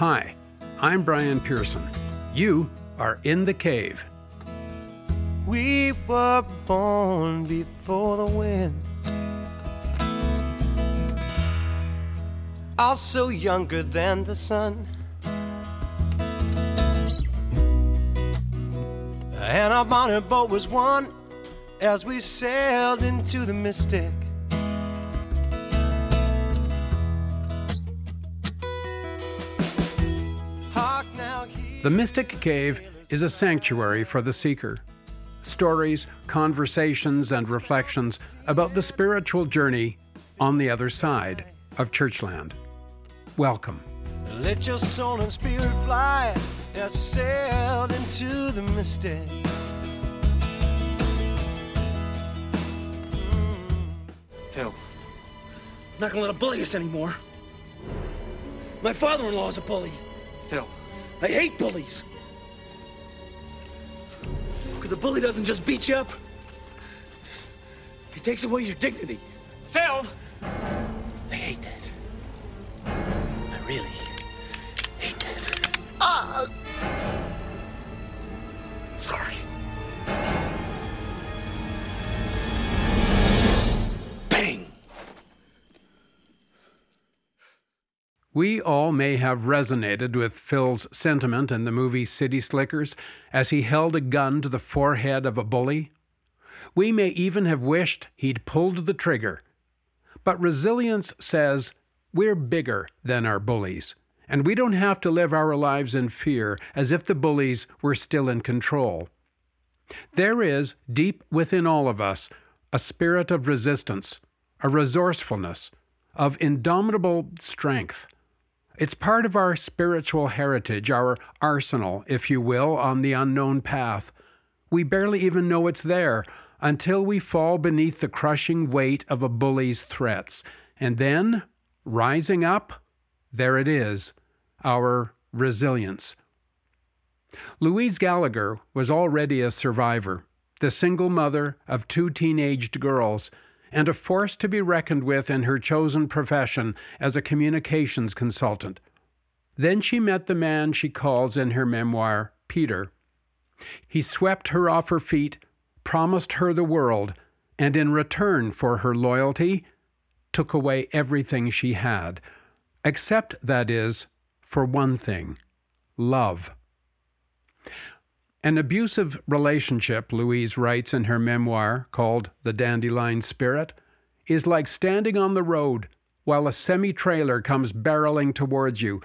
Hi, I'm Brian Pearson. You are in the cave. We were born before the wind. Also younger than the sun. And our bonnet boat was one as we sailed into the mystic. The Mystic Cave is a sanctuary for the seeker. Stories, conversations, and reflections about the spiritual journey on the other side of Churchland. Welcome. Let your soul and spirit fly as we sailed into the mystic. Mm. Phil, I'm not gonna let a bully us anymore. My father-in-law is a bully. Phil, I hate bullies. Because a bully doesn't just beat you up. He takes away your dignity. Phil! I hate that. I really hate that. Ah! Sorry. We all may have resonated with Phil's sentiment in the movie City Slickers as he held a gun to the forehead of a bully. We may even have wished he'd pulled the trigger. But resilience says we're bigger than our bullies, and we don't have to live our lives in fear as if the bullies were still in control. There is, deep within all of us, a spirit of resistance, a resourcefulness, of indomitable strength. It's part of our spiritual heritage, our arsenal, if you will, on the unknown path. We barely even know it's there until we fall beneath the crushing weight of a bully's threats. And then, rising up, there it is, our resilience. Louise Gallagher was already a survivor, the single mother of two teenaged girls, and a force to be reckoned with in her chosen profession as a communications consultant. Then she met the man she calls in her memoir Peter. He swept her off her feet, promised her the world, and in return for her loyalty, took away everything she had, except, that is, for one thing love. An abusive relationship, Louise writes in her memoir called The Dandelion Spirit, is like standing on the road while a semi trailer comes barreling towards you.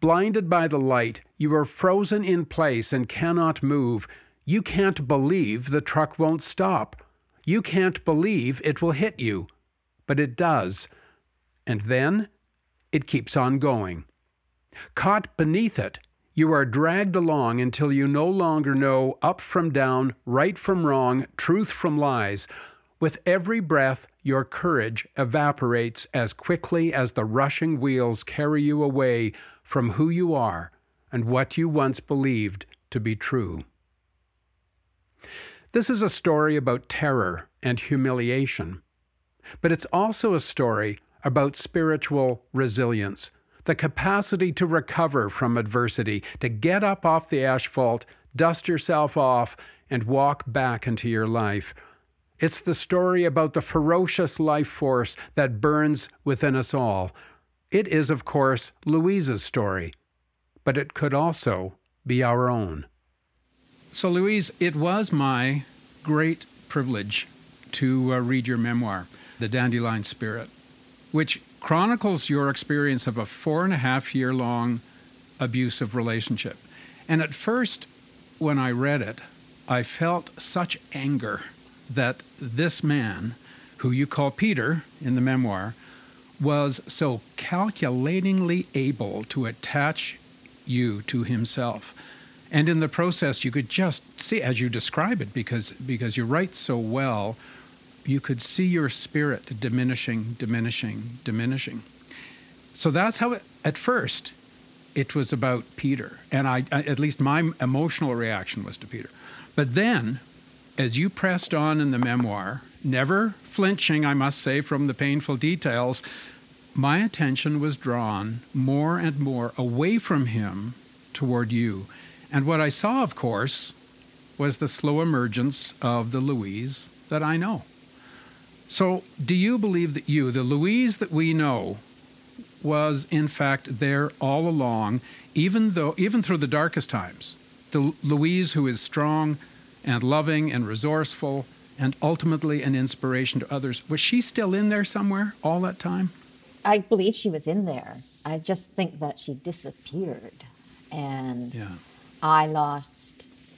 Blinded by the light, you are frozen in place and cannot move. You can't believe the truck won't stop. You can't believe it will hit you. But it does. And then it keeps on going. Caught beneath it, you are dragged along until you no longer know up from down, right from wrong, truth from lies. With every breath, your courage evaporates as quickly as the rushing wheels carry you away from who you are and what you once believed to be true. This is a story about terror and humiliation, but it's also a story about spiritual resilience, the capacity to recover from adversity, to get up off the asphalt, dust yourself off, and walk back into your life. It's the story about the ferocious life force that burns within us all. It is, of course, Louise's story, but it could also be our own. So, Louise, it was my great privilege to uh, read your memoir, The Dandelion Spirit, which chronicles your experience of a four and a half year long abusive relationship. And at first, when I read it, I felt such anger that this man, who you call Peter in the memoir, was so calculatingly able to attach you to himself. And in the process, you could just see, as you describe it, because, because you write so well, you could see your spirit diminishing, diminishing, diminishing. So that's how, it, at first, it was about Peter. And I, at least my emotional reaction was to Peter. But then, as you pressed on in the memoir, never flinching, I must say, from the painful details, my attention was drawn more and more away from him toward you. And what I saw, of course, was the slow emergence of the Louise that I know. So, do you believe that you, the Louise that we know, was in fact there all along, even though even through the darkest times? The Louise who is strong and loving and resourceful and ultimately an inspiration to others. Was she still in there somewhere all that time? I believe she was in there. I just think that she disappeared. And Yeah. I lost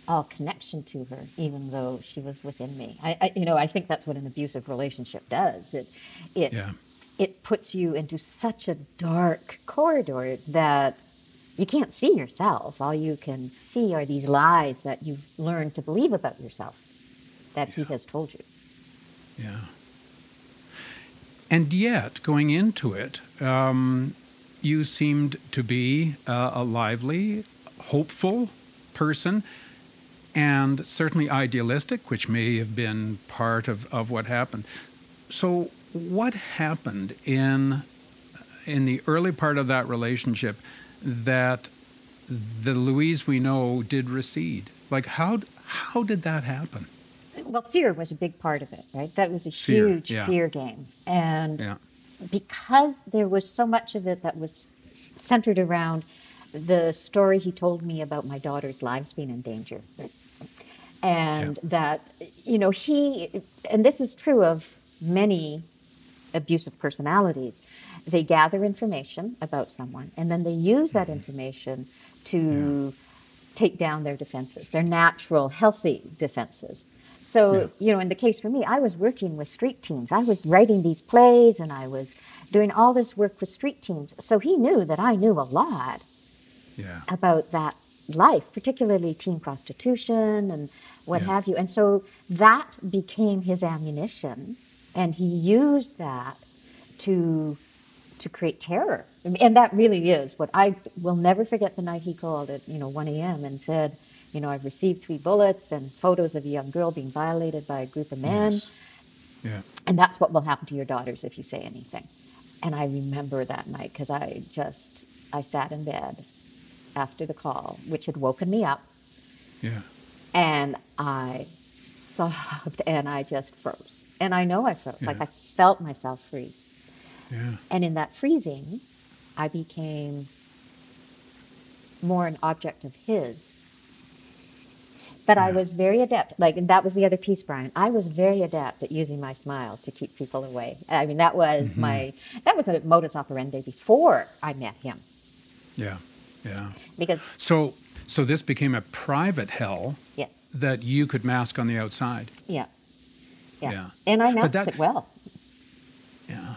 all connection to her, even though she was within me. I, I you know, I think that's what an abusive relationship does. It, it, Yeah. it puts you into such a dark corridor that you can't see yourself. All you can see are these lies that you've learned to believe about yourself that he has told you. Yeah. And yet, going into it, um, you seemed to be uh, a lively, hopeful person, and certainly idealistic, which may have been part of, of what happened. So, what happened in in the early part of that relationship that the Louise we know did recede? Like, how how did that happen? Well, fear was a big part of it, right? That was a Fear, huge yeah. fear game. And Yeah. because there was so much of it that was centered around the story he told me about my daughter's lives being in danger. And that, you know, he, and this is true of many abusive personalities, they gather information about someone and then they use that mm-hmm. information to take down their defenses, their natural, healthy defenses. So, Yeah. you know, in the case for me, I was working with street teens. I was writing these plays and I was doing all this work with street teens. So he knew that I knew a lot Yeah. about that life, particularly teen prostitution and what Yeah. have you. And so that became his ammunition, and he used that to to create terror. And that really is what I will never forget the night he called at you know 1 a.m. and said, you know, I've received three bullets and photos of a young girl being violated by a group of men. Yes. Yeah. And that's what will happen to your daughters if you say anything. And I remember that night because I just, I sat in bed after the call, which had woken me up, Yeah. And I sobbed and I just froze. And I know I froze. Like I felt myself freeze. Yeah. And in that freezing, I became more an object of his. But I was very adept. Like, and that was the other piece, Brian. I was very adept at using my smile to keep people away. I mean, that was Mm-hmm. my, that was a modus operandi before I met him. Yeah. Yeah. Because, So, so this became a private hell yes, that you could mask on the outside. yeah. Yeah. Yeah. And I masked that- it well. Yeah.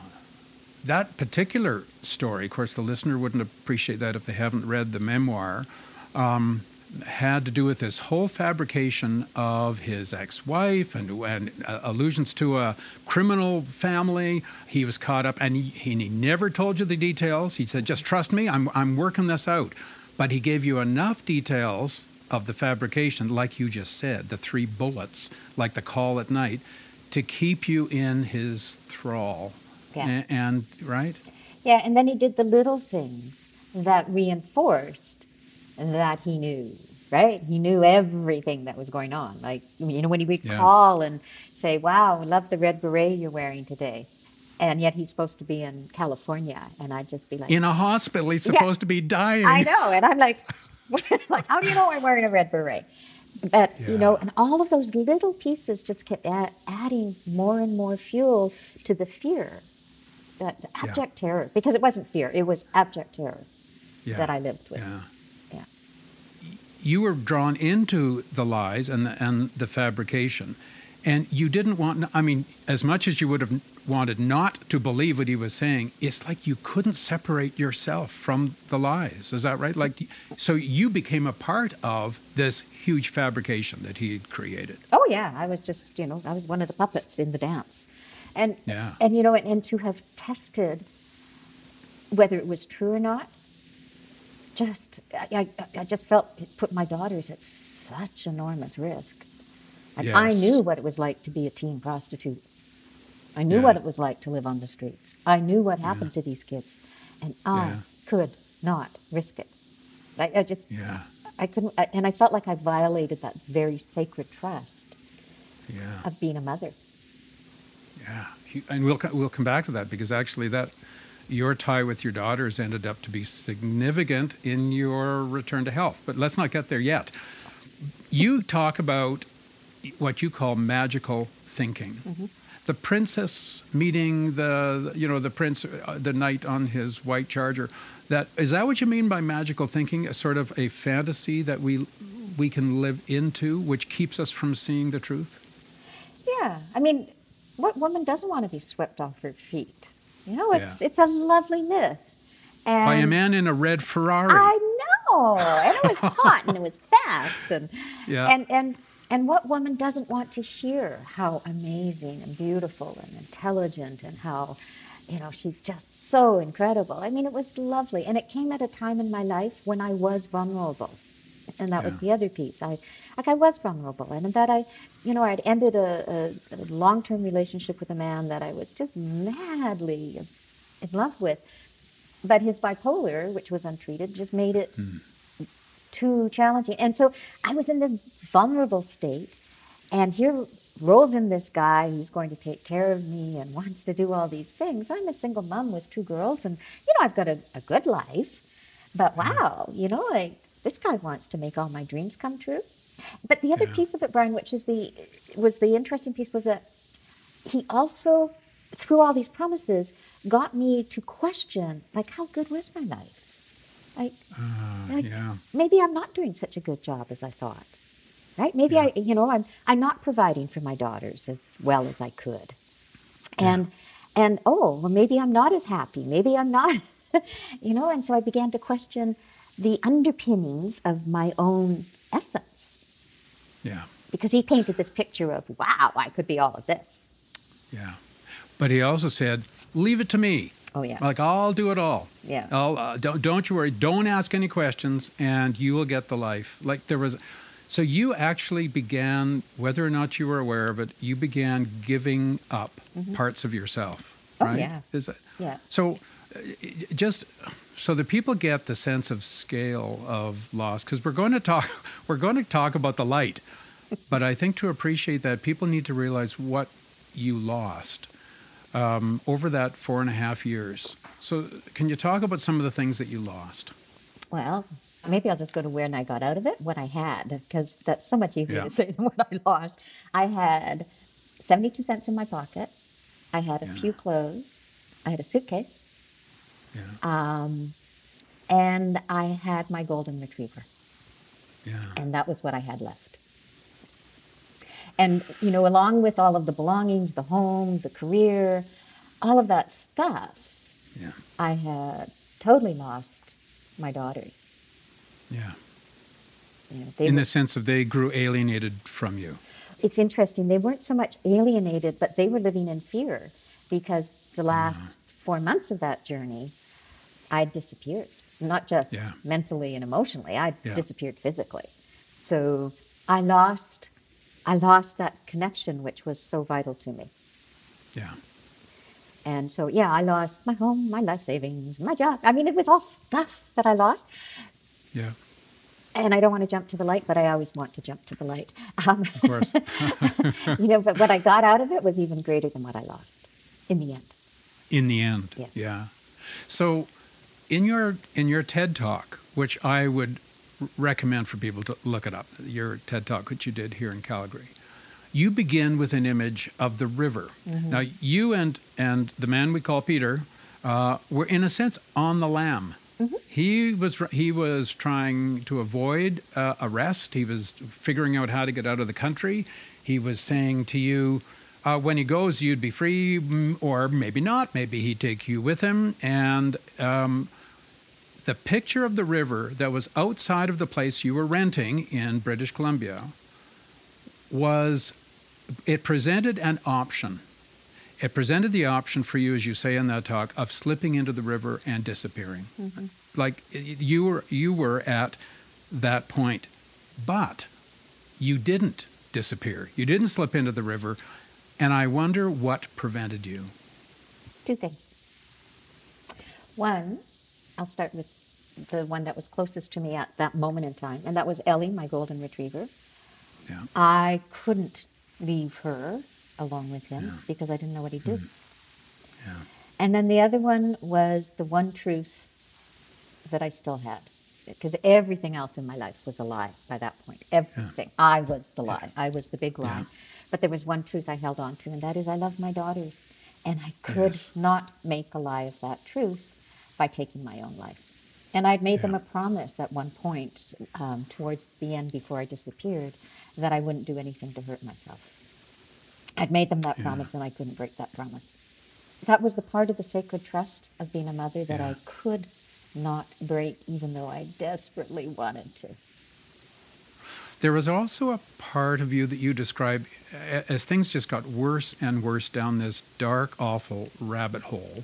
That particular story, of course, the listener wouldn't appreciate that if they haven't read the memoir, um, had to do with this whole fabrication of his ex-wife and, and uh, allusions to a criminal family. He was caught up, and he, he never told you the details. He said, "Just trust me. I'm I'm working this out." But he gave you enough details of the fabrication, like you just said, the three bullets, like the call at night, to keep you in his thrall. Yeah. A- and right? Yeah, and then he did the little things that reinforced that he knew, right? He knew everything that was going on. Like, you know, when he would Yeah. call and say, Wow, love the red beret you're wearing today. And yet he's supposed to be in California. And I'd just be like, In a hospital, he's Yeah. supposed to be dying. I know. And I'm like, like, how do you know I'm wearing a red beret? But, you know, and all of those little pieces just kept add, adding more and more fuel to the fear, that the Yeah. abject terror. Because it wasn't fear, it was abject terror Yeah. that I lived with. Yeah. Yeah. You were drawn into the lies and the, and the fabrication, and you didn't want. I mean, as much as you would have wanted not to believe what he was saying, it's like you couldn't separate yourself from the lies. Is that right? Like, so you became a part of this huge fabrication that he had created. Oh yeah, I was just you know I was one of the puppets in the dance, and Yeah. and you know and, and to have tested whether it was true or not, just I, I, I just felt it put my daughters at such enormous risk. Like I knew what it was like to be a teen prostitute, I knew Yeah. what it was like to live on the streets. I knew what happened to these kids, and I Yeah. could not risk it. I, I just, Yeah. I couldn't, I, and I felt like I violated that very sacred trust Yeah. of being a mother. Yeah, and we'll we'll come back to that because actually that your tie with your daughters ended up to be significant in your return to health. But let's not get there yet. You talk about what you call magical thinking. The princess meeting the you know the prince uh, the knight on his white charger. That is that what you mean by magical thinking? A sort of a fantasy that we we can live into, which keeps us from seeing the truth. Yeah, I mean, what woman doesn't want to be swept off her feet? You know, it's Yeah. it's a lovely myth. And By a man in a red Ferrari. I know, and it was hot and it was fast, and Yeah. and and and what woman doesn't want to hear how amazing and beautiful and intelligent and how, you know, she's just so incredible. I mean, it was lovely, and it came at a time in my life when I was vulnerable, and that was the other piece. I like I was vulnerable, and that I, you know, I'd ended a, a, a long-term relationship with a man that I was just madly in love with. But his bipolar, which was untreated, just made it hmm. Too challenging. And so I was in this vulnerable state, and here rolls in this guy who's going to take care of me and wants to do all these things. I'm a single mom with two girls, and you know I've got a, a good life, but mm-hmm. wow, you know, like this guy wants to make all my dreams come true. But the other Yeah. piece of it, Brian, which is the was the interesting piece, was that he also, through all these promises, got me to question, like, how good was my life? Like, ah, like yeah. maybe I'm not doing such a good job as I thought. Right? Maybe I, you know, I'm I'm not providing for my daughters as well as I could. And and oh, well, maybe I'm not as happy. Maybe I'm not, you know. And so I began to question the underpinnings of my own essence Yeah. because he painted this picture of, wow, I could be all of this. Yeah. But he also said, leave it to me. Oh yeah. Like I'll do it all. Yeah. I'll uh, don't don't you worry. Don't ask any questions, and you will get the life. Like there was, so you actually began, whether or not you were aware of it, you began giving up parts of yourself. Mm-hmm. Oh, Right? yeah. Is it? Yeah. So, uh, just so the people get the sense of scale of loss, because we're going to talk, we're going to talk about the light, but I think to appreciate that, people need to realize what you lost um, over that four and a half years. So, can you talk about some of the things that you lost? Well, maybe I'll just go to where and I got out of it, what I had, because that's so much easier Yeah. to say than what I lost. I had 72 cents in my pocket. I had a Yeah. few clothes. I had a suitcase. Yeah. Um, and I had my golden retriever. Yeah. And that was what I had left. And, you know, along with all of the belongings, the home, the career, all of that stuff, Yeah. I had totally lost my daughters. Yeah. You know, they In were- the sense of they grew alienated from you. it's interesting. They weren't so much alienated, but they were living in fear because the uh-huh. last four months of that journey, I disappeared. Not just Yeah. mentally and emotionally, I Yeah. disappeared physically. So I lost, I lost that connection, which was so vital to me. Yeah. And so, yeah, I lost my home, my life savings, my job. I mean, it was all stuff that I lost. Yeah. And I don't want to jump to the light, but I always want to jump to the light. Um, Of course. you know, but what I got out of it was even greater than what I lost in the end. in the end. Yes. Yeah. So, in your in your TED talk, which I would recommend for people to look it up, your TED talk, which you did here in Calgary, you begin with an image of the river. Now, you and and the man we call Peter uh, were in a sense on the lam. He was he was trying to avoid uh, arrest. He was figuring out how to get out of the country. He was saying to you, uh, when he goes, you'd be free, mm, or maybe not. Maybe he'd take you with him. And um, the picture of the river that was outside of the place you were renting in British Columbia was it presented an option. It presented the option for you, as you say in that talk, of slipping into the river and disappearing. Mm-hmm. Like you were, you were at that point, but you didn't disappear. You didn't slip into the river. And I wonder what prevented you. Two things. One, I'll start with the one that was closest to me at that moment in time, and that was Ellie, my golden retriever. Yeah. I couldn't leave her along with him Yeah. Because I didn't know what he did. Hmm. Yeah. And then the other one was the one truth that I still had. Because everything else in my life was a lie by that point. Everything. I was the lie. I was the big lie. Yeah. But there was one truth I held on to, and that is I love my daughters. And I could Yes. not make a lie of that truth by taking my own life. And I'd made them a promise at one point, um, towards the end before I disappeared, that I wouldn't do anything to hurt myself. I'd made them that Yeah. promise, and I couldn't break that promise that was the part of the sacred trust of being a mother that Yeah. I could not break, even though I desperately wanted to. There was also a part of you that you describe as things just got worse and worse down this dark, awful rabbit hole.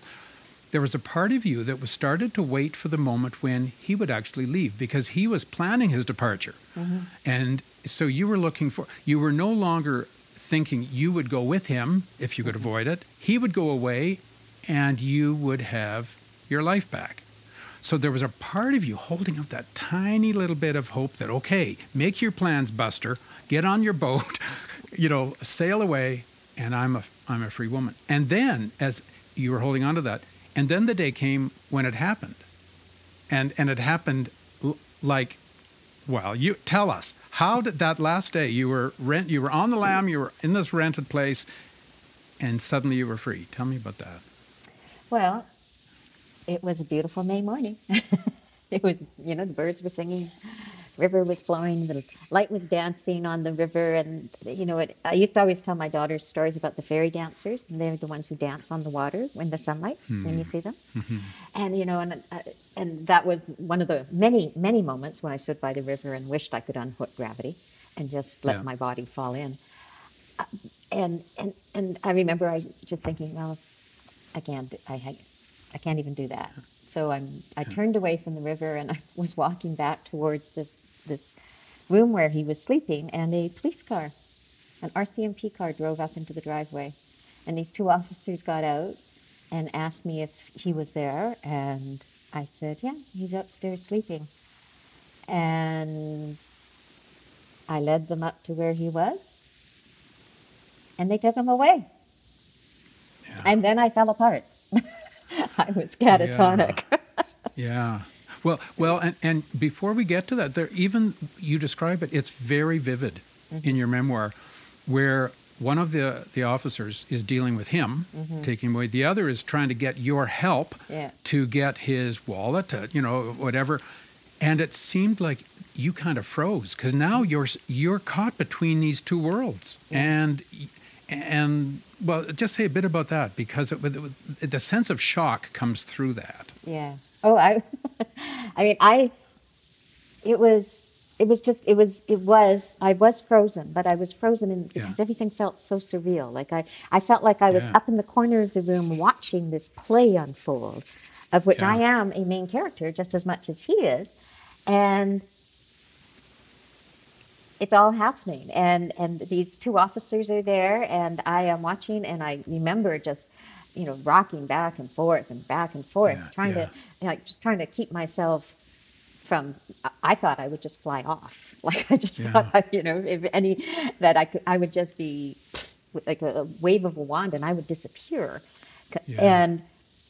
There was a part of you that was started to wait for the moment when he would actually leave because he was planning his departure. Mm-hmm. And so you were looking for, you were no longer thinking you would go with him if you could mm-hmm. avoid it. He would go away and you would have your life back. So there was a part of you holding up that tiny little bit of hope that, okay, make your plans, Buster, get on your boat, you know, sail away, and I'm a, I'm a free woman. And then, as you were holding on to that, and then the day came when it happened. And, and it happened l- like, well, you tell us, how did that last day, you were rent, you were on the lam, you were in this rented place, and suddenly you were free. Tell me about that. Well, it was a beautiful May morning. it was, you know, the birds were singing, river was flowing, the light was dancing on the river, and you know, it, I used to always tell my daughters stories about the fairy dancers, and they're the ones who dance on the water in the sunlight when you see them. And you know, and uh, and that was one of the many many moments when I stood by the river and wished I could unhook gravity and just let Yeah. my body fall in. Uh, and and and I remember I just thinking, well, I can't. I ha- I can't even do that. So I'm. I turned away from the river and I was walking back towards this this room where he was sleeping, and a police car, an RCMP car, drove up into the driveway, and these two officers got out and asked me if he was there, and I said, yeah, he's upstairs sleeping, and I led them up to where he was, and they took him away. Yeah. And then I fell apart. I was catatonic. Yeah. Well, well, and, and before we get to that, there even you describe it. It's very vivid Mm-hmm. in your memoir, where one of the the officers is dealing with him, taking him away. The other is trying to get your help Mm-hmm. Yeah. to get his wallet, to, you know, whatever. And it seemed like you kind of froze because now you're you're caught between these two worlds, and and well, just say a bit about that because it, the sense of shock comes through that. Yeah. Oh, I. I mean, I. It was. It was just. It was. It was. I was frozen, but I was frozen in, Yeah. because everything felt so surreal. Like I. I felt like I was up in the corner of the room watching this play unfold, of which I am a main character just as much as he is, and it's all happening and and these two officers are there and i am watching and i remember just you know rocking back and forth and back and forth Yeah, trying yeah. to like just trying to keep myself from I- thought i would just fly off like i just Yeah. thought I, you know if any that i could i would just be like a, wave of a wand and i would disappear Yeah. and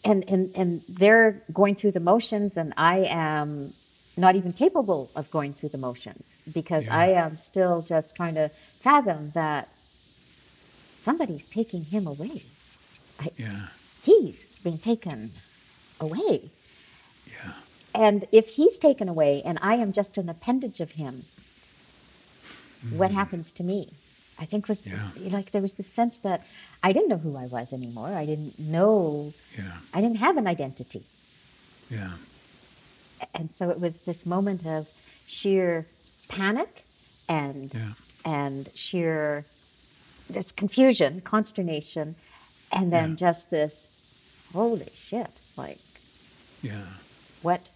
and and and they're going through the motions and i am not even capable of going through the motions because i am still just trying to fathom that somebody's taking him away Yeah. he's being taken away Yeah. and if he's taken away and i am just an appendage of him what mm-hmm. happens to me i think was Yeah. like there was this sense that i didn't know who i was anymore i didn't know Yeah. i didn't have an identity Yeah. and so it was this moment of sheer panic and Yeah. and sheer just confusion consternation and then Yeah. just this holy shit like Yeah. what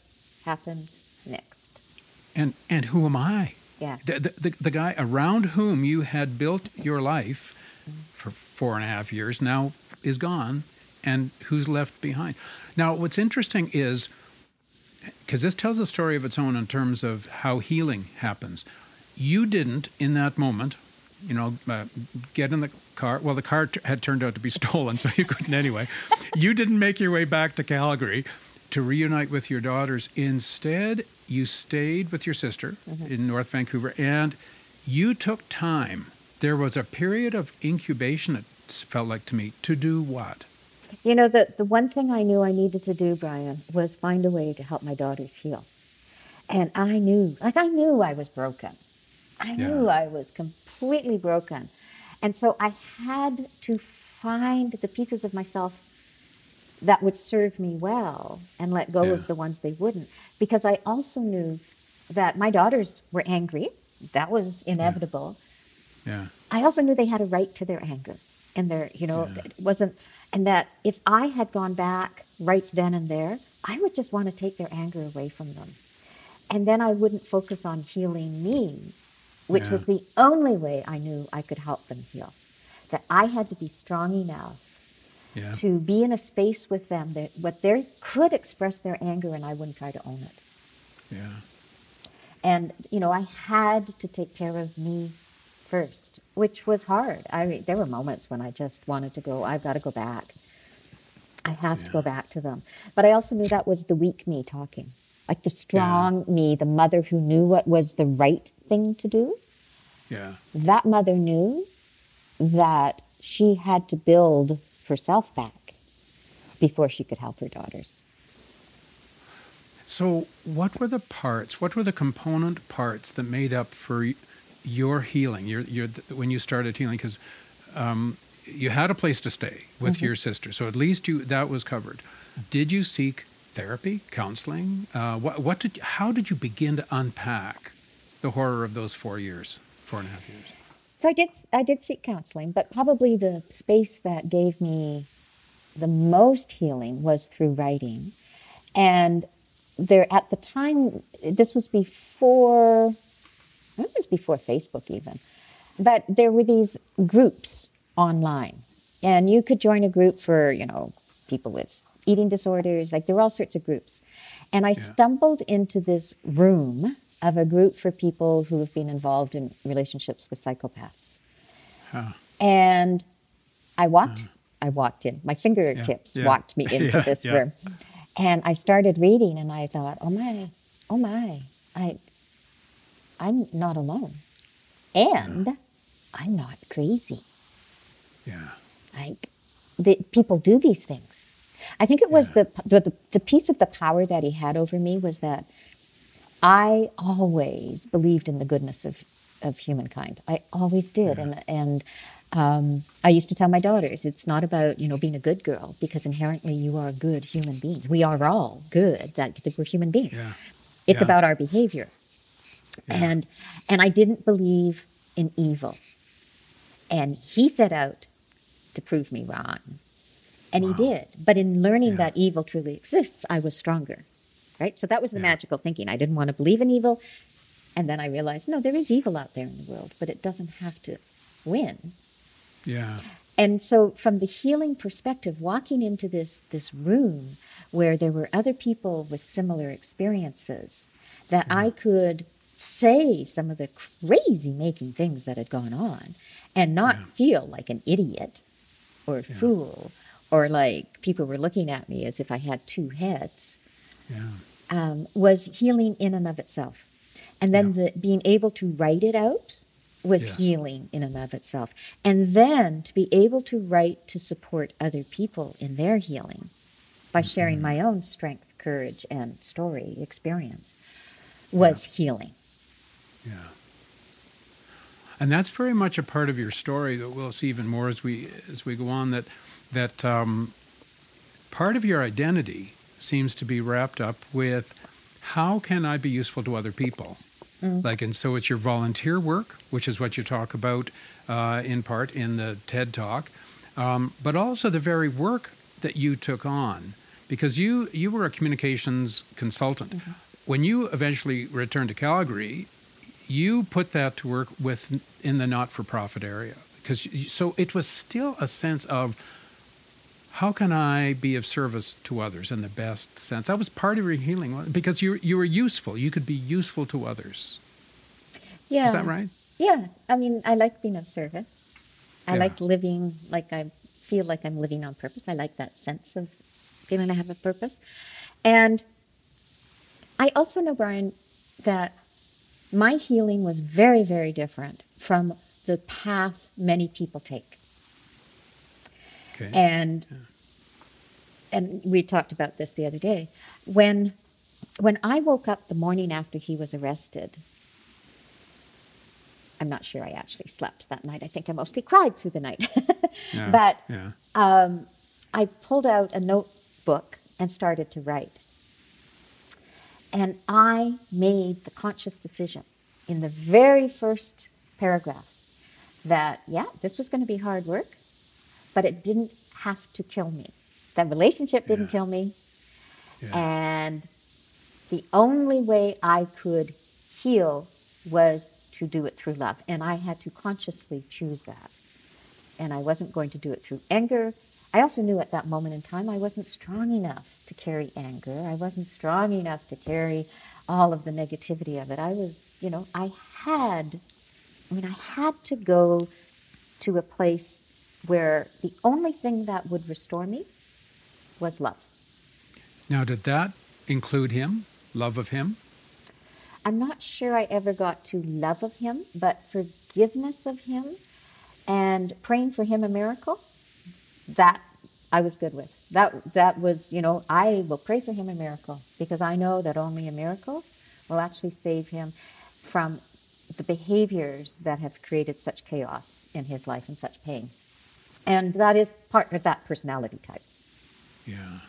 happens next And and who am I? yeah The, the, the, the guy around whom you had built your life mm-hmm. for four and a half years now is gone, and who's left behind? Now, what's interesting is because this tells a story of its own in terms of how healing happens. You didn't, in that moment, you know, uh, get in the car. Well, the car t- had turned out to be stolen, so you couldn't anyway. you didn't make your way back to Calgary to reunite with your daughters. Instead, you stayed with your sister in North Vancouver and you took time. There was a period of incubation, it felt like to me, to do what? You know, the, the one thing I knew I needed to do, Brian, was find a way to help my daughters heal. And I knew, like, I knew I was broken. I Yeah. knew I was completely broken. And so I had to find the pieces of myself that would serve me well and let go Yeah. of the ones they wouldn't. Because I also knew that my daughters were angry. That was inevitable. Yeah. I also knew they had a right to their anger and their, you know, Yeah. it wasn't, and that if I had gone back right then and there, I would just want to take their anger away from them. And then I wouldn't focus on healing me, which Yeah. was the only way I knew I could help them heal. That I had to be strong enough Yeah. to be in a space with them that what they could express their anger and I wouldn't try to own it. Yeah. And you know, I had to take care of me first, which was hard. I mean, there were moments when I just wanted to go. I've got to go back. I have to go back to them. But I also knew that was the weak me talking, like the strong me, the mother who knew what was the right thing to do. Yeah. That mother knew that she had to build herself back before she could help her daughters. So, what were the parts? What were the component parts that made up for your healing? Your, your when you started healing, because um, you had a place to stay with your sister, so at least you that was covered. Did you seek therapy, counseling? Uh, what, what did? How did you begin to unpack the horror of those four years, four and a half years? So I did I did seek counseling, but probably the space that gave me the most healing was through writing. And there at the time this was before it was before Facebook even. But there were these groups online. And you could join a group for, you know, people with eating disorders, like there were all sorts of groups. And I stumbled into this room of a group for people who have been involved in relationships with psychopaths. Huh. And I walked, I walked in. My fingertips yeah. walked me into Yeah, this yeah. room. And I started reading and I thought, oh my, oh my, I, I'm not alone. And I'm not crazy. Yeah. Like, the, people do these things. I think it was the, the, the piece of the power that he had over me was that I always believed in the goodness of, of humankind. I always did. And, and um, I used to tell my daughters, it's not about, you know, being a good girl because inherently you are good human beings. We are all good, that, that we're human beings. Yeah. It's Yeah. about our behavior. Yeah. And, and I didn't believe in evil. And he set out to prove me wrong. And he did. But in learning Yeah. that evil truly exists, I was stronger. Right? So that was the Yeah. magical thinking. I didn't want to believe in evil. And then I realized, no, there is evil out there in the world, but it doesn't have to win. Yeah. And so from the healing perspective, walking into this this room where there were other people with similar experiences, that I could say some of the crazy making things that had gone on and not Yeah. feel like an idiot or a fool or like people were looking at me as if I had two heads Yeah. um, was healing in and of itself. And then the, being able to write it out was Yes. healing in and of itself. And then to be able to write to support other people in their healing by sharing my own strength, courage, and story experience was healing. Yeah. And that's very much a part of your story that we'll see even more as we as we go on. That that um, part of your identity seems to be wrapped up with how can I be useful to other people. Like, and so it's your volunteer work, which is what you talk about uh, in part in the TED Talk, um, but also the very work that you took on, because you you were a communications consultant. When you eventually returned to Calgary, you put that to work with in the not-for-profit area because so it was still a sense of how can I be of service to others in the best sense? That was part of your healing because you you were useful. You could be useful to others. Yeah. Is that right? Yeah. I mean, I like being of service. I Yeah. like living like I feel like I'm living on purpose. I like that sense of feeling I have a purpose. And I also know, Brian, that my healing was very, very different from the path many people take. Okay. and and we talked about this the other day. When when i woke up the morning after he was arrested i'm not sure i actually slept that night. I think i mostly cried through the night. Yeah, but yeah. um, i pulled out a notebook and started to write. And i made the conscious decision in the very first paragraph that yeah this was going to be hard work but it didn't have to kill me. That relationship didn't Yeah. kill me. Yeah. And the only way I could heal was to do it through love. And I had to consciously choose that. And I wasn't going to do it through anger. I also knew at that moment in time I wasn't strong enough to carry anger. I wasn't strong enough to carry all of the negativity of it. I was, you know, I had, I mean, I had to go to a place where the only thing that would restore me was love. Now, did that include him? Love of him? I'm not sure I ever got to love of him, but forgiveness of him and praying for him a miracle, that I was good with. That that was, you know, I will pray for him a miracle because I know that only a miracle will actually save him from the behaviors that have created such chaos in his life and such pain. And that is part of that personality type. Yeah.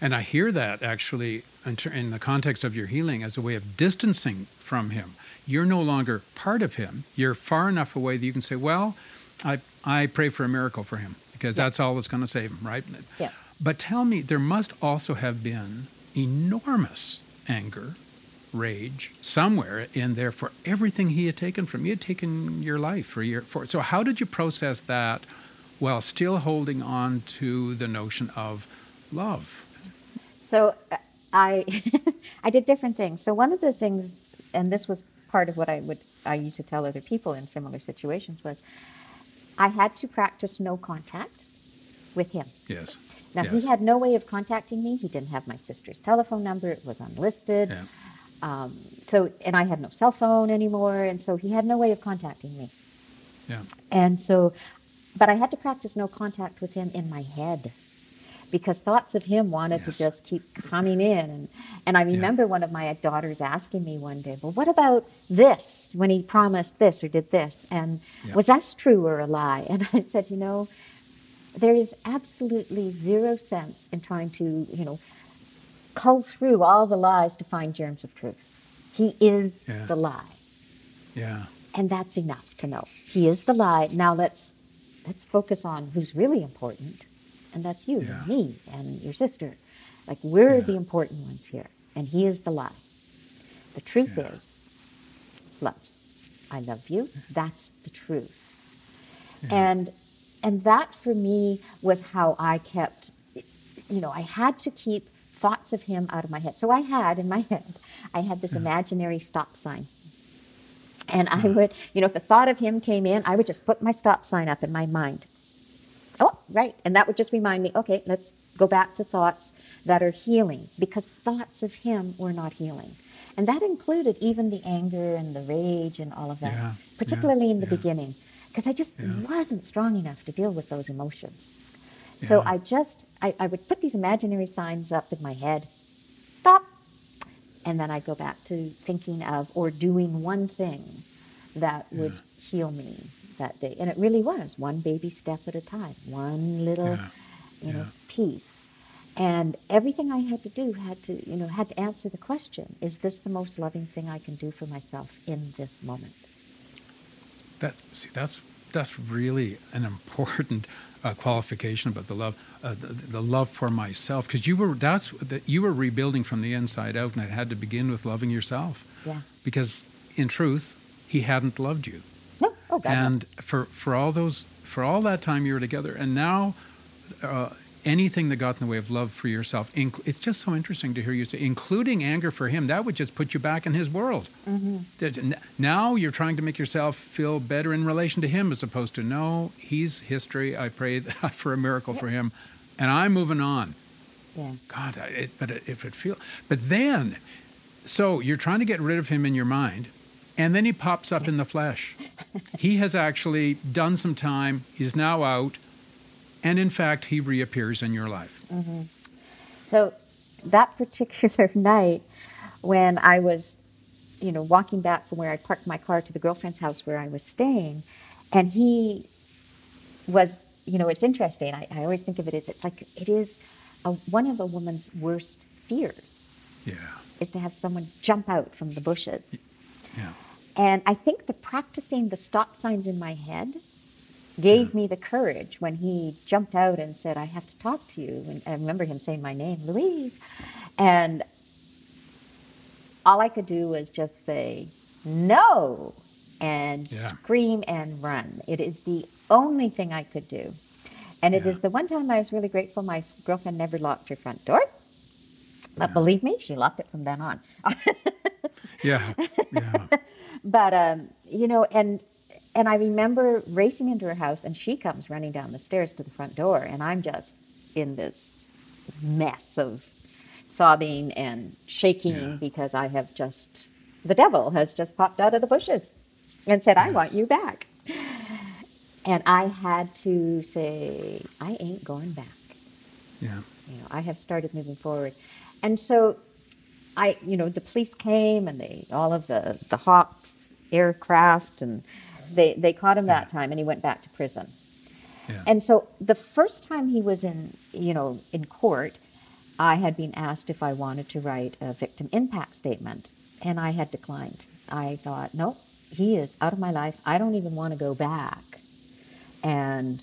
And I hear that actually in, the context of your healing as a way of distancing from him. You're no longer part of him. You're far enough away that you can say, well, I, I pray for a miracle for him because Yeah. that's all that's going to save him, right? Yeah. But tell me, there must also have been enormous anger, rage somewhere in there for everything he had taken from you. He had taken your life for your for. So how did you process that while still holding on to the notion of love? So uh, I I did different things. So one of the things, and this was part of what I would I used to tell other people in similar situations was, I had to practice no contact with him. Yes. Now yes. he had no way of contacting me. He didn't have my sister's telephone number. It was unlisted. Yeah. Um, so and I had no cell phone anymore, and so he had no way of contacting me. Yeah. And so, but I had to practice no contact with him in my head because thoughts of him wanted Yes. to just keep coming in. And, and I remember one of my daughters asking me one day, well, what about this when he promised this or did this? And Yeah. was that true or a lie? And I said, you know, there is absolutely zero sense in trying to, you know, cull through all the lies to find germs of truth. He is Yeah. the lie Yeah. and that's enough to know he is the lie now let's let's focus on who's really important and that's you Yeah. and me and your sister. Like we're Yeah. the important ones here and he is the lie. The truth Yeah. is love i love you. That's the truth. And and that for me was how i kept you know i had to keep thoughts of him out of my head. So i had in my head i had this imaginary stop sign and I mm-hmm. would, you know, if a thought of him came in, I would just put my stop sign up in my mind. Oh, right. And that would just remind me, okay, let's go back to thoughts that are healing because thoughts of him were not healing. And that included even the anger and the rage and all of that, Yeah, particularly in the yeah. beginning, because I just Yeah. wasn't strong enough to deal with those emotions. So Yeah. I just, I, I would put these imaginary signs up in my head stop. And then I go back to thinking of or doing one thing that would heal me that day. And it really was one baby step at a time, one little, Yeah. you know, Yeah. piece. And everything I had to do had to, you know, had to answer the question, is this the most loving thing I can do for myself in this moment? That's see, that's that's really an important uh, qualification about the love, uh, the, the love for myself, because you were that's that you were rebuilding from the inside out, and it had to begin with loving yourself. Yeah. Because in truth, he hadn't loved you, No, oh God, no. and for for all those for all that time you were together, and now uh, anything that got in the way of love for yourself, it's just so interesting to hear you say, including anger for him, that would just put you back in his world. Mm-hmm. N- Now you're trying to make yourself feel better in relation to him as opposed to, no, he's history. I pray for a miracle for him, and I'm moving on. Yeah. God, it, but it, if it feel, but then, so you're trying to get rid of him in your mind, and then he pops up in the flesh. he has actually done some time. He's now out, and in fact, he reappears in your life. Mm-hmm. So that particular night, when I was, you know, walking back from where I parked my car to the girlfriend's house where I was staying, and he was, you know, it's interesting. I, I always think of it as it's like it is a, one of a woman's worst fears Yeah, is to have someone jump out from the bushes. yeah, And I think the practicing the stop signs in my head gave me the courage when he jumped out and said, I have to talk to you. And I remember him saying my name, Louise. And all I could do was just say, no, and Yeah. scream and run. It is the only thing I could do. And it Yeah. is the one time I was really grateful my girlfriend never locked her front door. But believe me, she locked it from then on. yeah, yeah. but um, you know, and and I remember racing into her house, and she comes running down the stairs to the front door, and I'm just in this mess of sobbing and shaking Yeah. because I have just the devil has just popped out of the bushes and said, "I want you back," and I had to say, "I ain't going back." yeah. you know, I have started moving forward. And so I, you know, the police came and they, all of the, the HAWCS aircraft and they, they caught him that time and he went back to prison. Yeah. And so the first time he was in, you know, in court, I had been asked if I wanted to write a victim impact statement and I had declined. I thought, no, he is out of my life. I don't even want to go back and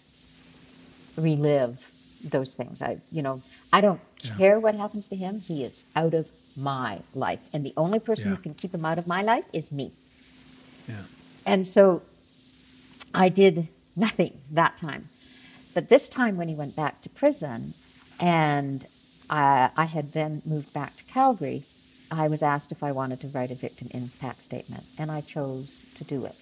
relive those things. I, you know, I don't Yeah. care what happens to him. He is out of my life, and the only person Yeah. who can keep him out of my life is me. Yeah. And so I did nothing that time. But this time, when he went back to prison, and I, I had then moved back to Calgary, I was asked if I wanted to write a victim impact statement, and I chose to do it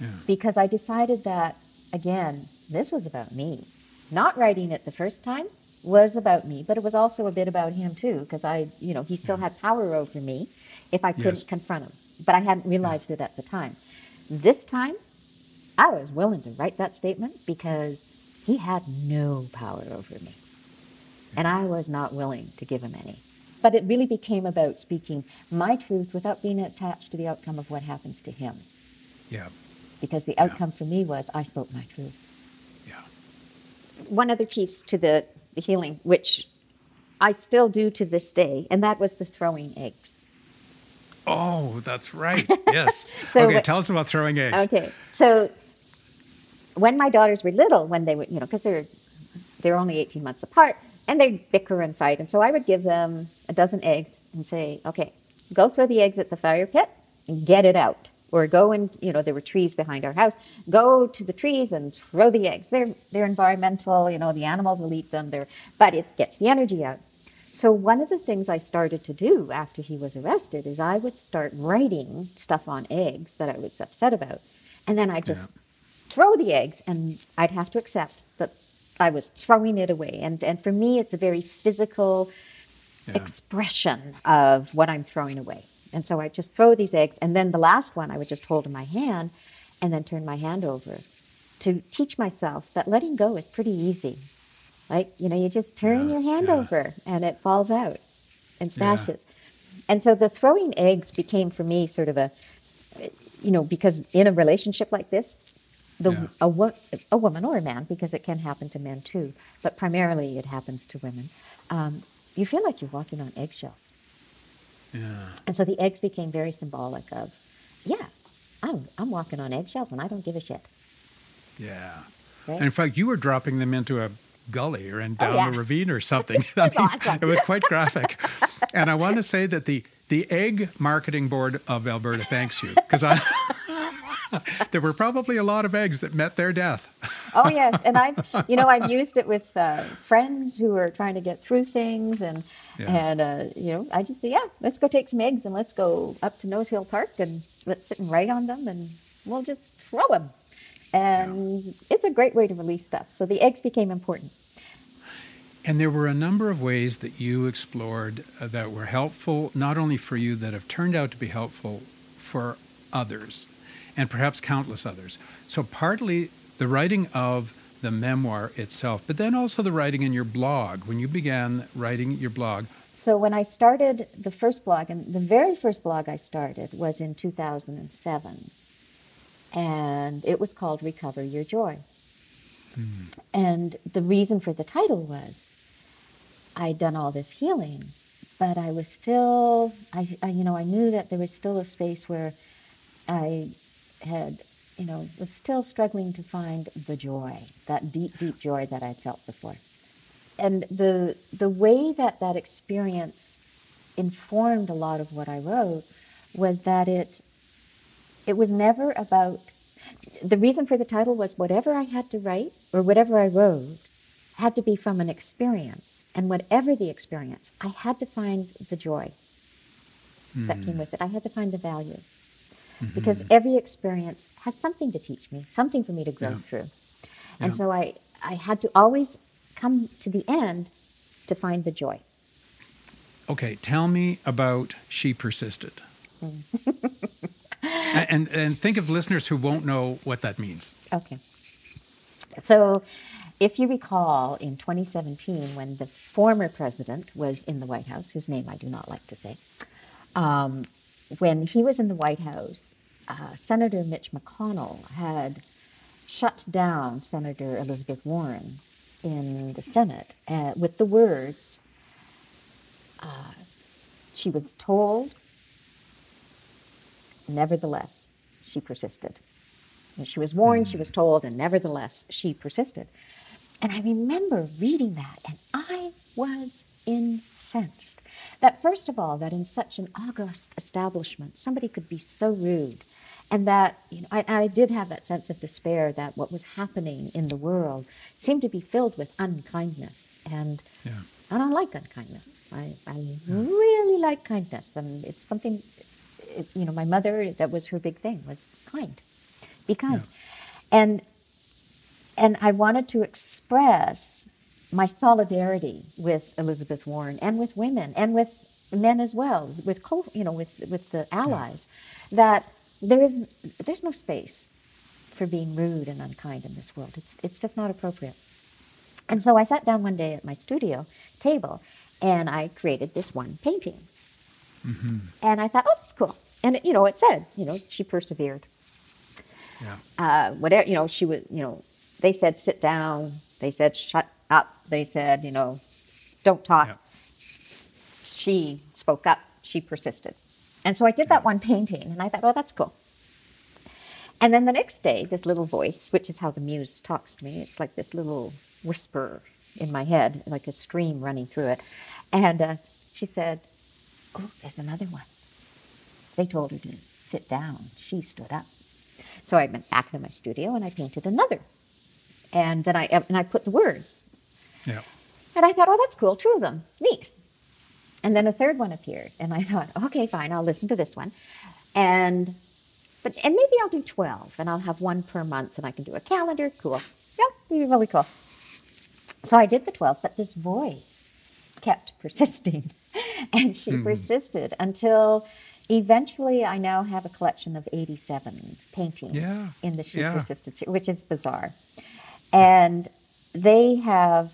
Yeah. because I decided that, again, this was about me. Not writing it the first time was about me, but it was also a bit about him too, because I, you know, he still mm-hmm. had power over me if I couldn't Yes. confront him. But I hadn't realized it at the time. This time, I was willing to write that statement because he had no power over me. And I was not willing to give him any. But it really became about speaking my truth without being attached to the outcome of what happens to him Yeah. because the outcome for me was I spoke my truth. Yeah. One other piece to the, the healing, which I still do to this day, and that was the throwing eggs. Oh, that's right. Yes. So okay, what- tell us about throwing eggs. Okay, so when my daughters were little, when they were, you know, because they're they're only 18 months apart, and they bicker and fight, and so I would give them a dozen eggs and say, okay, go throw the eggs at the fire pit and get it out, or go and you know there were trees behind our house, go to the trees and throw the eggs. They're they're environmental, you know, the animals will eat them. They're, but it gets the energy out. So one of the things I started to do after he was arrested is I would start writing stuff on eggs that I was upset about, and then I just throw the eggs, and I'd have to accept that I was throwing it away. And and for me, it's a very physical Yeah. expression of what I'm throwing away. And so I just throw these eggs, and then the last one I would just hold in my hand, and then turn my hand over to teach myself that letting go is pretty easy. Like you know, you just turn Yeah, your hand yeah. over, and it falls out and smashes. And so the throwing eggs became for me sort of a, you know, because in a relationship like this, the Yeah. a, wo- a woman or a man, because it can happen to men too, but primarily it happens to women. Um, you feel like you're walking on eggshells, Yeah. and so the eggs became very symbolic of, yeah, I'm I'm walking on eggshells, and I don't give a shit. Yeah. Right? And in fact, you were dropping them into a gully or in down Oh, yeah. a ravine or something. I mean, awesome. It was quite graphic. and I want to say that the the Egg Marketing Board of Alberta thanks you because I there were probably a lot of eggs that met their death. oh yes, and I've you know I've used it with uh, friends who are trying to get through things, and Yeah. and uh, you know I just say yeah, let's go take some eggs and let's go up to Nose Hill Park and let's sit and write on them and we'll just throw them, and it's a great way to release stuff. So the eggs became important. And there were a number of ways that you explored uh, that were helpful, not only for you, that have turned out to be helpful for others, and perhaps countless others. So, partly the writing of the memoir itself, but then also the writing in your blog. When you began writing your blog, So when I started the first blog, and the very first blog I started was in 2007, and it was called Recover Your Joy. Hmm. And the reason for the title was I'd done all this healing, but I was still, I, I, you know, I knew that there was still a space where I had, you know, was still struggling to find the joy, that deep, deep joy that I'd felt before. And the the way that that experience informed a lot of what I wrote was that it it was never about the reason for the title was whatever I had to write or whatever I wrote had to be from an experience. And whatever the experience I had to find the joy that hmm. came with it. I had to find the value because every experience has something to teach me something for me to grow Yeah. through and Yeah. so I I had to always come to the end to find the joy Okay, tell me about She Persisted. A- and, and think of listeners who won't know what that means. Okay. So, if you recall, in 2017, when the former president was in the White House, whose name I do not like to say, um, when he was in the White House, uh, Senator Mitch McConnell had shut down Senator Elizabeth Warren in the Senate uh, with the words, uh, she was told, nevertheless, she persisted. And She was warned, she was told, and nevertheless, she persisted. And I remember reading that, and I was incensed. That, first of all, that in such an august establishment, somebody could be so rude. And that, you know, I, I did have that sense of despair that what was happening in the world seemed to be filled with unkindness. And Yeah. I don't like unkindness. I, I really like kindness. And it's something, it, you know, my mother, that was her big thing, was kind. Be kind. And, and I wanted to express my solidarity with Elizabeth Warren and with women and with men as well, with co, you know, with, with the allies, that there is, there's no space for being rude and unkind in this world. It's, it's just not appropriate. And so I sat down one day at my studio table and I created this one painting. And I thought, oh, that's cool. And, it, you know, it said, you know, she persevered. Yeah. Uh, whatever, you know, she was, you know, they said sit down. They said shut up. They said, you know, don't talk. Yeah. She spoke up. She persisted. And so I did that one painting and I thought, oh, that's cool. And then the next day, this little voice, which is how the muse talks to me, it's like this little whisper in my head, like a stream running through it. And uh, she said, Oh, there's another one. They told her to sit down. She stood up. So I went back to my studio and I painted another. And then I and I put the words. Yeah. And I thought, oh, that's cool, two of them, neat. And then a third one appeared, and I thought, okay, fine, I'll listen to this one, and but and maybe I'll do twelve, and I'll have one per month, and I can do a calendar. Cool, yeah, be really cool. So I did the twelve, but this voice kept persisting, and she hmm. persisted until eventually I now have a collection of eighty-seven paintings Yeah, in the She yeah. Persisted which is bizarre, and they have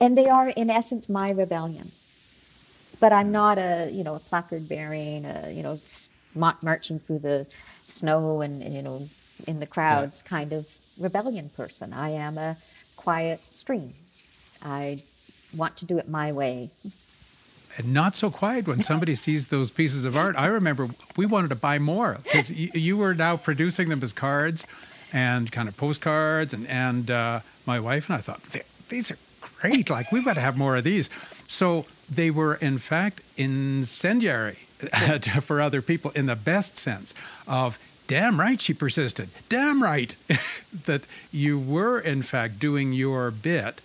and they are in essence my rebellion. But i'm not a you know a placard bearing a you know marching through the snow and you know in the crowds kind of rebellion person. I am a quiet stream. I want to do it my way. And not so quiet when somebody sees those pieces of art. I remember we wanted to buy more because y- you were now producing them as cards and kind of postcards. And, and uh, my wife and I thought, these are great. Like, we've got to have more of these. So they were, in fact, incendiary for other people in the best sense of damn right she persisted. Damn right that you were in fact doing your bit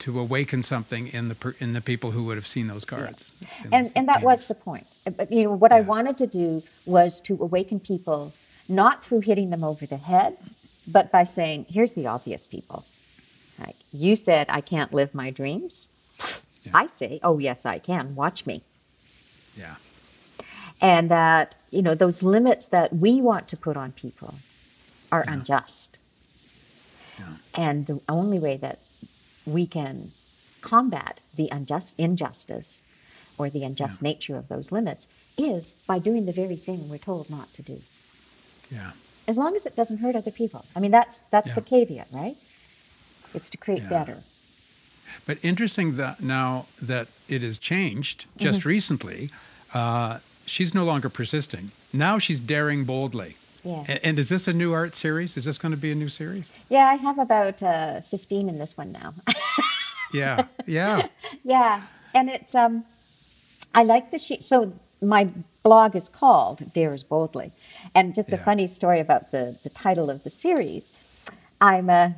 to awaken something in the per, in the people who would have seen those cards. and those and that was the point. But you know what I wanted to do was to awaken people, not through hitting them over the head, but by saying, "Here's the obvious people. Like you said, I can't live my dreams. Yeah. I say, oh yes, I can. Watch me." yeah. And that you know those limits that we want to put on people are unjust. Yeah. And the only way that we can combat the unjust injustice or the unjust Yeah. nature of those limits is by doing the very thing we're told not to do. Yeah. As long as it doesn't hurt other people. I mean that's that's the caveat, right? It's to create Yeah. better. But interesting that now that it has changed just Mm-hmm. recently, uh, she's no longer persisting. Now she's daring boldly. Yeah. A- And, is this a new art series? Is this going to be a new series? Yeah, I have about uh, 15 in this one now. Yeah. Yeah. Yeah, and it's um, I like the sheet. So my blog is called Dares Boldly, and just a funny story about the the title of the series. I'm uh,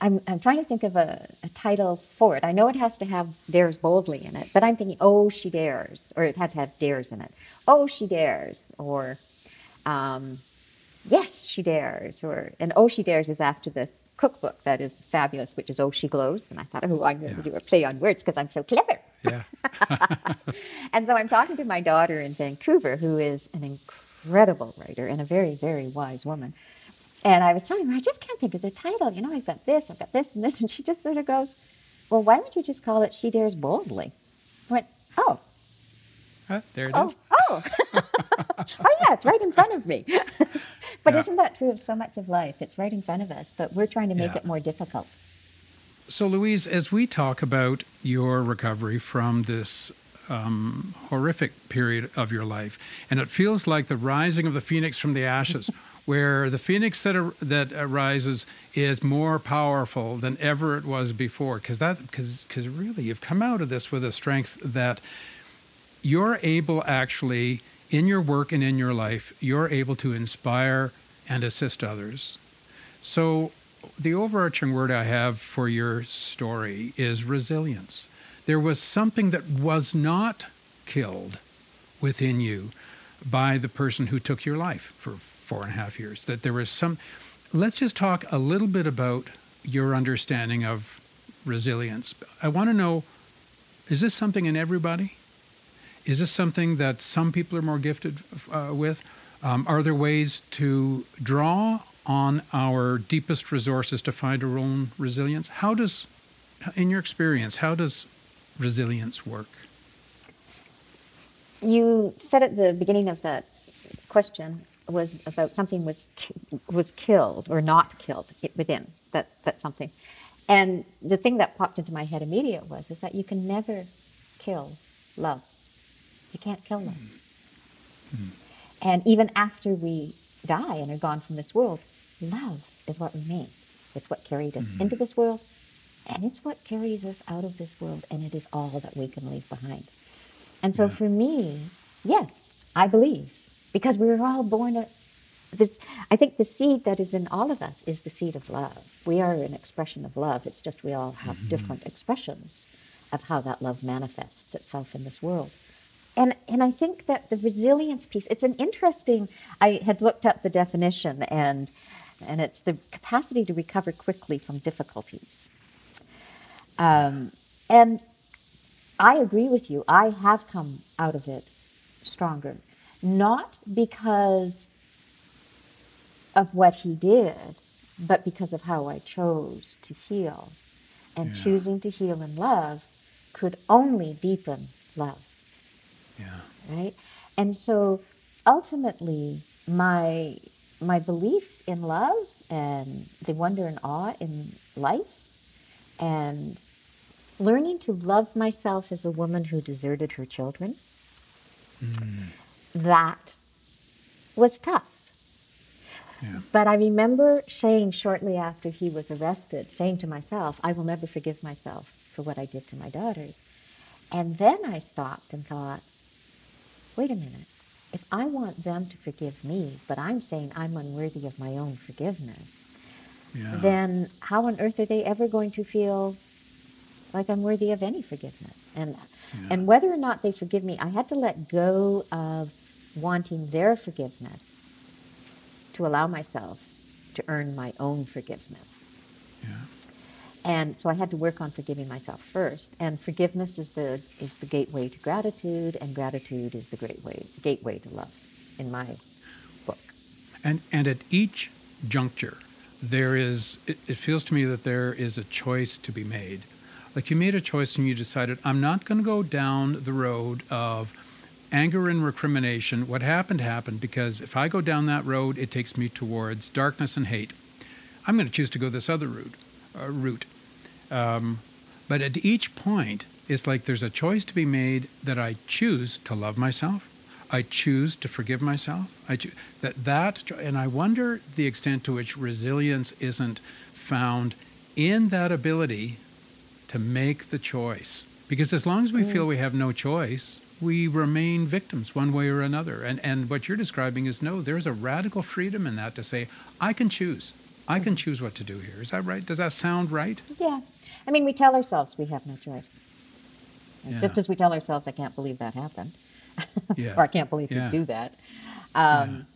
I'm I'm trying to think of a, a title for it. I know it has to have Dares Boldly in it, but I'm thinking, oh, she dares, or it had to have dares in it. Oh, she dares, or um, yes, she dares, or and oh, she dares is after this cookbook that is fabulous, which is oh, she glows. And I thought, oh, I'm going to Yeah. do a play on words because I'm so clever. Yeah. And so I'm talking to my daughter in Vancouver, who is an incredible writer and a very, very wise woman. And I was telling her, I just can't think of the title. You know, I've got this, I've got this, and this. And she just sort of goes, Well, why don't you just call it She Dares Boldly? I went, Oh, Uh, there it is. oh, oh. oh, yeah, it's right in front of me. but Yeah. isn't that true of so much of life? It's right in front of us, but we're trying to make Yeah. it more difficult. So, Louise, as we talk about your recovery from this um, horrific period of your life, and it feels like the rising of the phoenix from the ashes, where the phoenix that ar- that arises is more powerful than ever it was before, because that because because really you've come out of this with a strength that you're able actually in your work and in your life you're able to inspire and assist others. So the overarching word i have for your story is resilience there was something that was not killed within you by the person who took your life for four and a half years that there was some let's just talk a little bit about your understanding of resilience i want to know is this something in everybody is this something that some people are more gifted uh, with? Um, are there ways to draw on our deepest resources to find our own resilience? How does, in your experience, how does resilience work? You said at the beginning of that question was about something was was killed or not killed within that that something, and the thing that popped into my head immediate was is that you can never kill love. You can't kill love, hmm. and even after we die and are gone from this world, love is what remains. It's what carried us mm-hmm. into this world, and it's what carries us out of this world, and it is all that we can leave behind. And so Yeah. for me, yes, I believe because we were all born a, this I think the seed that is in all of us is the seed of love. We are an expression of love. It's just we all have mm-hmm. different expressions of how that love manifests itself in this world. And and I think that the resilience piece, it's an interesting I had looked up the definition and and it's the capacity to recover quickly from difficulties. Um, and I agree with you. I have come out of it stronger. Not because of what he did, but because of how I chose to heal. And Yeah. choosing to heal in love could only deepen love, Yeah. right? And so ultimately, my my belief in love and the wonder and awe in life and learning to love myself as a woman who deserted her children. Hmm. That was tough. Yeah. but i remember saying shortly after he was arrested saying to myself i will never forgive myself for what i did to my daughters. And then i stopped and thought wait a minute. If I want them to forgive me, but I'm saying I'm unworthy of my own forgiveness, Yeah. then how on earth are they ever going to feel like I'm worthy of any forgiveness? And and whether or not they forgive me, I had to let go of wanting their forgiveness to allow myself to earn my own forgiveness. yeah. And so I had to work on forgiving myself first. And forgiveness is the is the gateway to gratitude, and gratitude is the great way gateway to love, in my book. And and at each juncture, there is. It, it feels to me that there is a choice to be made. Like you made a choice and you decided, I'm not going to go down the road of anger and recrimination. What happened happened because if I go down that road, it takes me towards darkness and hate. I'm going to choose to go this other route. Uh, route. Um, but at each point, it's like there's a choice to be made that I choose to love myself. I choose to forgive myself. I that that and I wonder the extent to which resilience isn't found in that ability to make the choice. Because as long as we feel we have no choice, we remain victims one way or another. And and what you're describing is no, there's a radical freedom in that to say, I can choose. I can choose what to do here. Is that right? Does that sound right? Yeah. I mean, we tell ourselves we have no choice. And Just as we tell ourselves, I can't believe that happened. Yeah. or I can't believe Yeah. you do that. Um,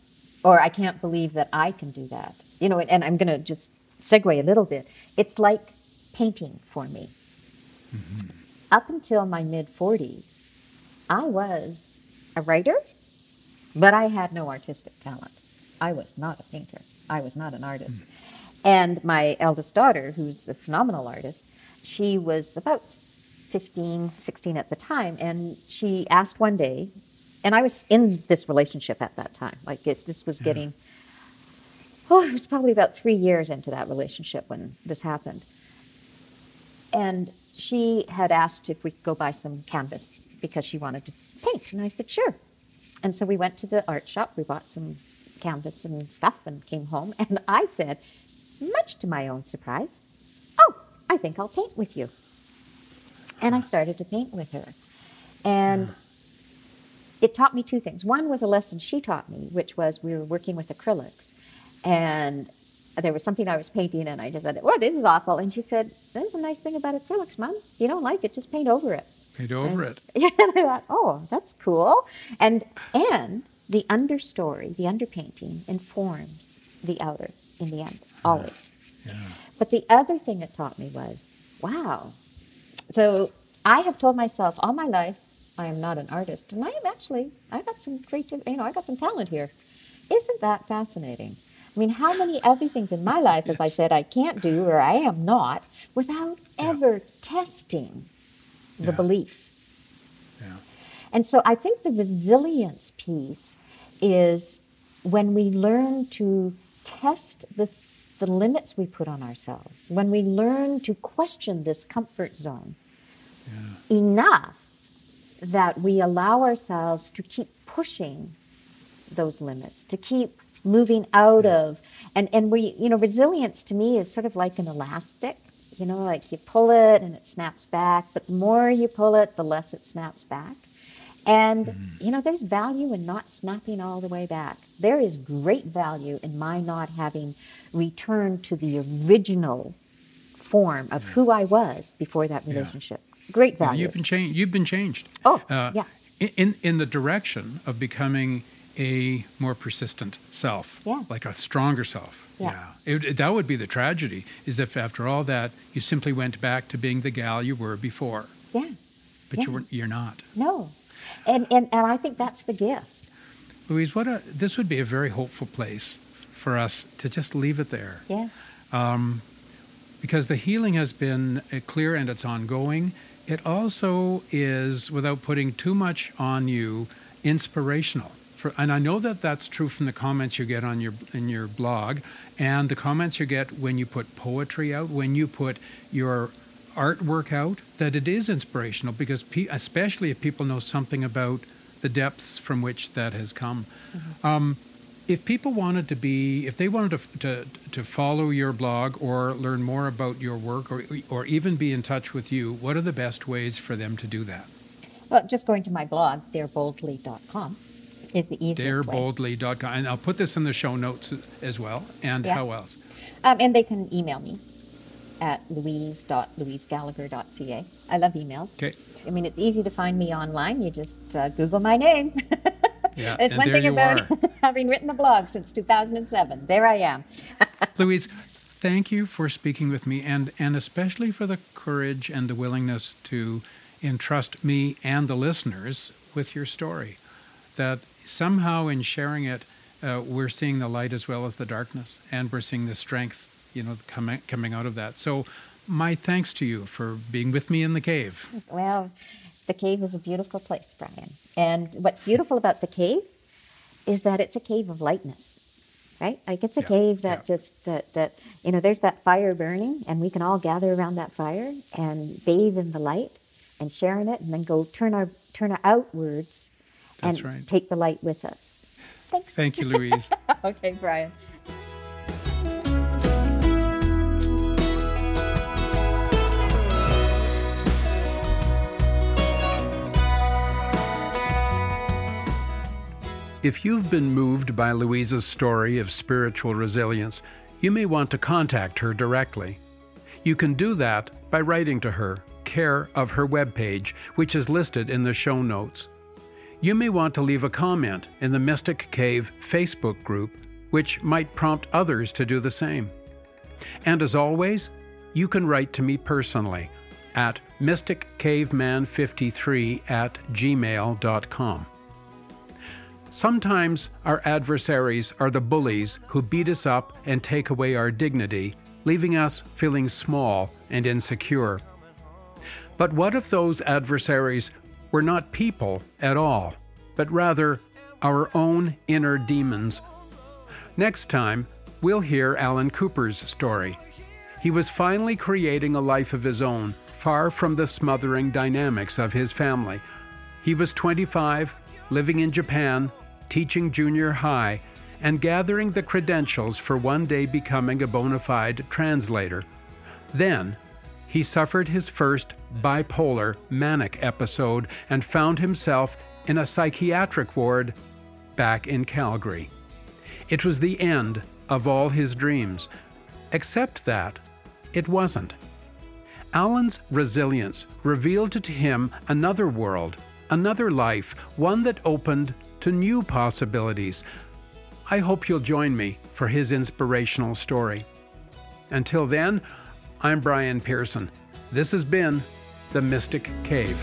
Or I can't believe that I can do that. You know, and I'm going to just segue a little bit. It's like painting for me. Mm-hmm. Up until my mid 40s, I was a writer, but I had no artistic talent. I was not a painter. I was not an artist. Mm-hmm. And my eldest daughter, who's a phenomenal artist, she was about 15, 16 at the time. And she asked one day, and I was in this relationship at that time. Like it, this was getting, oh, it was probably about three years into that relationship when this happened. And she had asked if we could go buy some canvas because she wanted to paint. And I said, sure. And so we went to the art shop, we bought some canvas and stuff, and came home. And I said, much to my own surprise, oh, I think I'll paint with you. And I started to paint with her. And it taught me two things. One was a lesson she taught me, which was we were working with acrylics. And there was something I was painting, and I just said, Oh, this is awful. And she said, There's a nice thing about acrylics, Mom. If you don't like it, just paint over it. Paint over it. Yeah, and I thought, oh, that's cool. And and the understory, the underpainting informs the outer in the end, always. Yeah. But the other thing it taught me was, wow. So I have told myself all my life, I am not an artist, and I am actually. I got some creative, you know, I got some talent here. Isn't that fascinating? I mean, how many other things in my life have I said I can't do or I am not without Yeah. ever testing the Yeah. belief? Yeah. And so I think the resilience piece is when we learn to test the, the limits we put on ourselves, when we learn to question this comfort zone enough that we allow ourselves to keep pushing those limits, to keep moving out of and and we you know resilience to me is sort of like an elastic you know like you pull it and it snaps back but the more you pull it the less it snaps back and you know there's value in not snapping all the way back there is great value in my not having returned to the original form of who i was before that Yeah. relationship great Yeah, value you've been changed. You've been changed. Oh, Uh, yeah. In in the direction of becoming a more persistent self. Yeah. Like a stronger self. Yeah. It, it- that would be the tragedy. Is if after all that you simply went back to being the gal you were before, yeah but you Yeah. were you're not. no and and and i think that's the gift Louise, what a this would be a very hopeful place for us to just leave it there. yeah because the healing has been uh, clear and it's ongoing. It also is, without putting too much on you, inspirational. For, and I know that that's true from the comments you get on your in your blog, and the comments you get when you put poetry out, when you put your artwork out. That it is inspirational because, pe- especially if people know something about the depths from which that has come. Um, if people wanted to be, if they wanted to, to, to follow your blog or learn more about your work or, or even be in touch with you, what are the best ways for them to do that? Well, just going to my blog, dareboldly.com, is the easiest way. dareboldly.com. And I'll put this in the show notes as well. And Yeah. how else? Um, and they can email me at louise.louisegallagher.ca. I love emails. Okay. I mean, it's easy to find me online. You just uh, Google my name. Yeah, It's one there thing about having written a blog since 2007. There I am. Louise, thank you for speaking with me and, and especially for the courage and the willingness to entrust me and the listeners with your story. That somehow in sharing it, uh, we're seeing the light as well as the darkness, and we're seeing the strength, you know, coming coming out of that. So, my thanks to you for being with me in the cave. Well, the cave is a beautiful place, Brian. And what's beautiful about the cave is that it's a cave of lightness, right? Like it's a Yeah, cave that yeah. just that that you know there's that fire burning, and we can all gather around that fire and bathe in the light and share in it, and then go turn our turn our outwards That's and right. take the light with us. Thanks. Thank you, Louise. okay, Brian. If you've been moved by Louisa's story of spiritual resilience, you may want to contact her directly. You can do that by writing to her, care of her webpage, which is listed in the show notes. You may want to leave a comment in the Mystic Cave Facebook group, which might prompt others to do the same. And as always, you can write to me personally at mysticcaveman53 at gmail.com. Sometimes our adversaries are the bullies who beat us up and take away our dignity, leaving us feeling small and insecure. But what if those adversaries were not people at all, but rather our own inner demons? Next time, we'll hear Alan Cooper's story. He was finally creating a life of his own, far from the smothering dynamics of his family. He was 25, living in Japan, teaching junior high, and gathering the credentials for one day becoming a bona fide translator. Then, he suffered his first bipolar manic episode and found himself in a psychiatric ward back in Calgary. It was the end of all his dreams, except that it wasn't. Alan's resilience revealed to him another world, another life, one that opened to new possibilities. I hope you'll join me for his inspirational story. Until then, I'm Brian Pearson. This has been The Mystic Cave.